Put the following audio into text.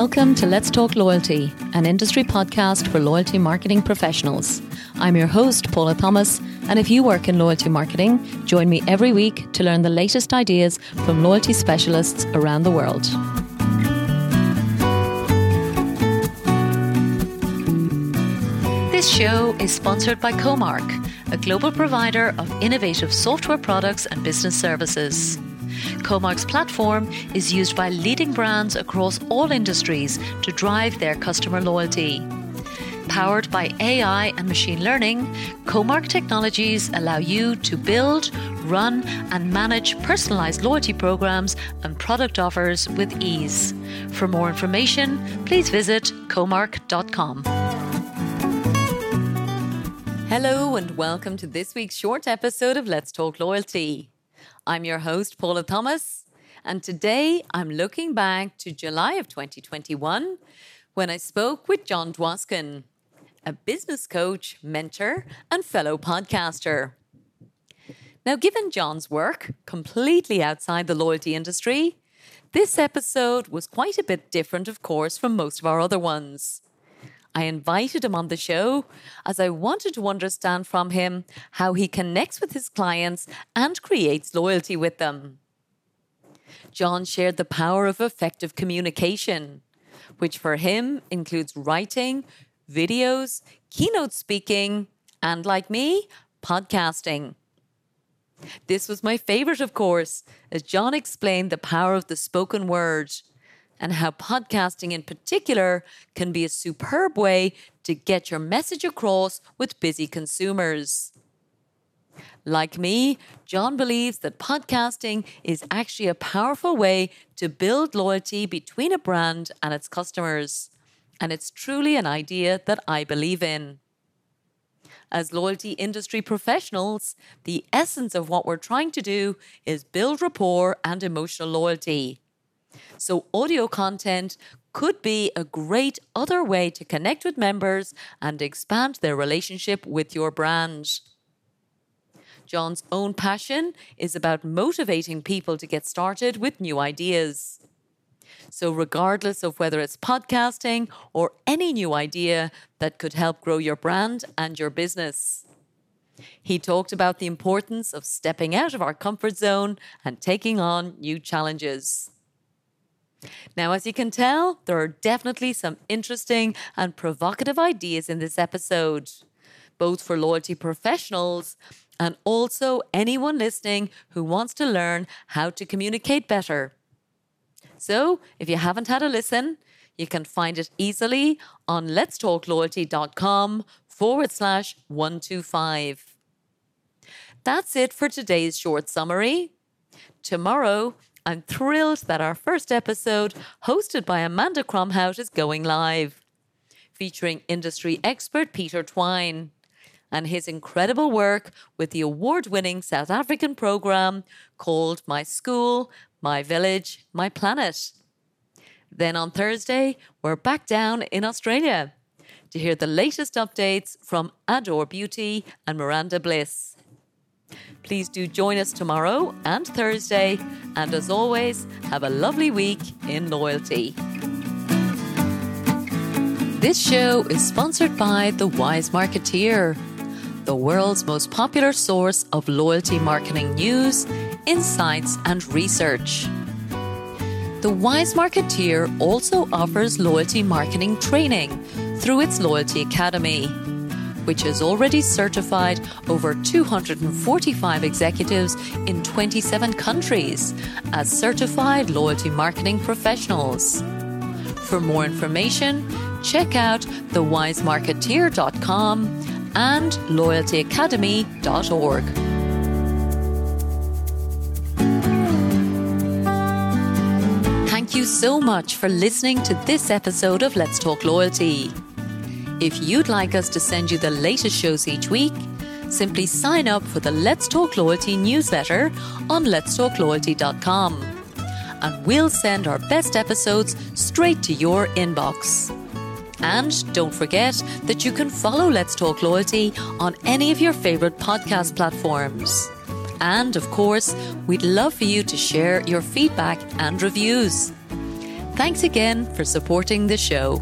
Welcome to Let's Talk Loyalty, an industry podcast for loyalty marketing professionals. I'm your host, Paula Thomas, and if you work in loyalty marketing, join me every week to learn the latest ideas from loyalty specialists around the world. This show is sponsored by Comarch, a global provider of innovative software products and business services. Comarch's platform is used by leading brands across all industries to drive their customer loyalty. Powered by AI and machine learning, Comarch technologies allow you to build, run, and manage personalized loyalty programs and product offers with ease. For more information, please visit comarch.com. Hello, and welcome to this week's short episode of Let's Talk Loyalty. I'm your host, Paula Thomas, and today I'm looking back to July of 2021 when I spoke with John Dwoskin, a business coach, mentor, and fellow podcaster. Now, given John's work completely outside the loyalty industry, this episode was quite a bit different, of course, from most of our other ones. I invited him on the show as I wanted to understand from him how he connects with his clients and creates loyalty with them. John shared the power of effective communication, which for him includes writing, videos, keynote speaking, and like me, podcasting. This was my favorite, of course, as John explained the power of the spoken word and how podcasting in particular can be a superb way to get your message across with busy consumers. Like me, John believes that podcasting is actually a powerful way to build loyalty between a brand and its customers. And it's truly an idea that I believe in. As loyalty industry professionals, the essence of what we're trying to do is build rapport and emotional loyalty. So, audio content could be a great other way to connect with members and expand their relationship with your brand. John's own passion is about motivating people to get started with new ideas. So, regardless of whether it's podcasting or any new idea that could help grow your brand and your business. He talked about the importance of stepping out of our comfort zone and taking on new challenges. Now, as you can tell, there are definitely some interesting and provocative ideas in this episode, both for loyalty professionals and also anyone listening who wants to learn how to communicate better. So, if you haven't had a listen, you can find it easily on letstalkloyalty.com forward slash 125. That's it for today's short summary. Tomorrow, I'm thrilled that our first episode, hosted by Amanda Cromhout, is going live, featuring industry expert Peter Twine and his incredible work with the award winning South African program called My School, My Village, My Planet. Then on Thursday, we're back down in Australia to hear the latest updates from Adore Beauty and Miranda Bliss. Please do join us tomorrow and Thursday. And as always, have a lovely week in loyalty. This show is sponsored by The Wise Marketeer, the world's most popular source of loyalty marketing news, insights, and research. The Wise Marketeer also offers loyalty marketing training through its Loyalty Academy which has already certified over 245 executives in 27 countries as certified loyalty marketing professionals. For more information, check out thewisemarketeer.com and loyaltyacademy.org. Thank you so much for listening to this episode of Let's Talk Loyalty. If you'd like us to send you the latest shows each week, simply sign up for the Let's Talk Loyalty newsletter on letstalkloyalty.com. And we'll send our best episodes straight to your inbox. And don't forget that you can follow Let's Talk Loyalty on any of your favorite podcast platforms. And of course, we'd love for you to share your feedback and reviews. Thanks again for supporting the show.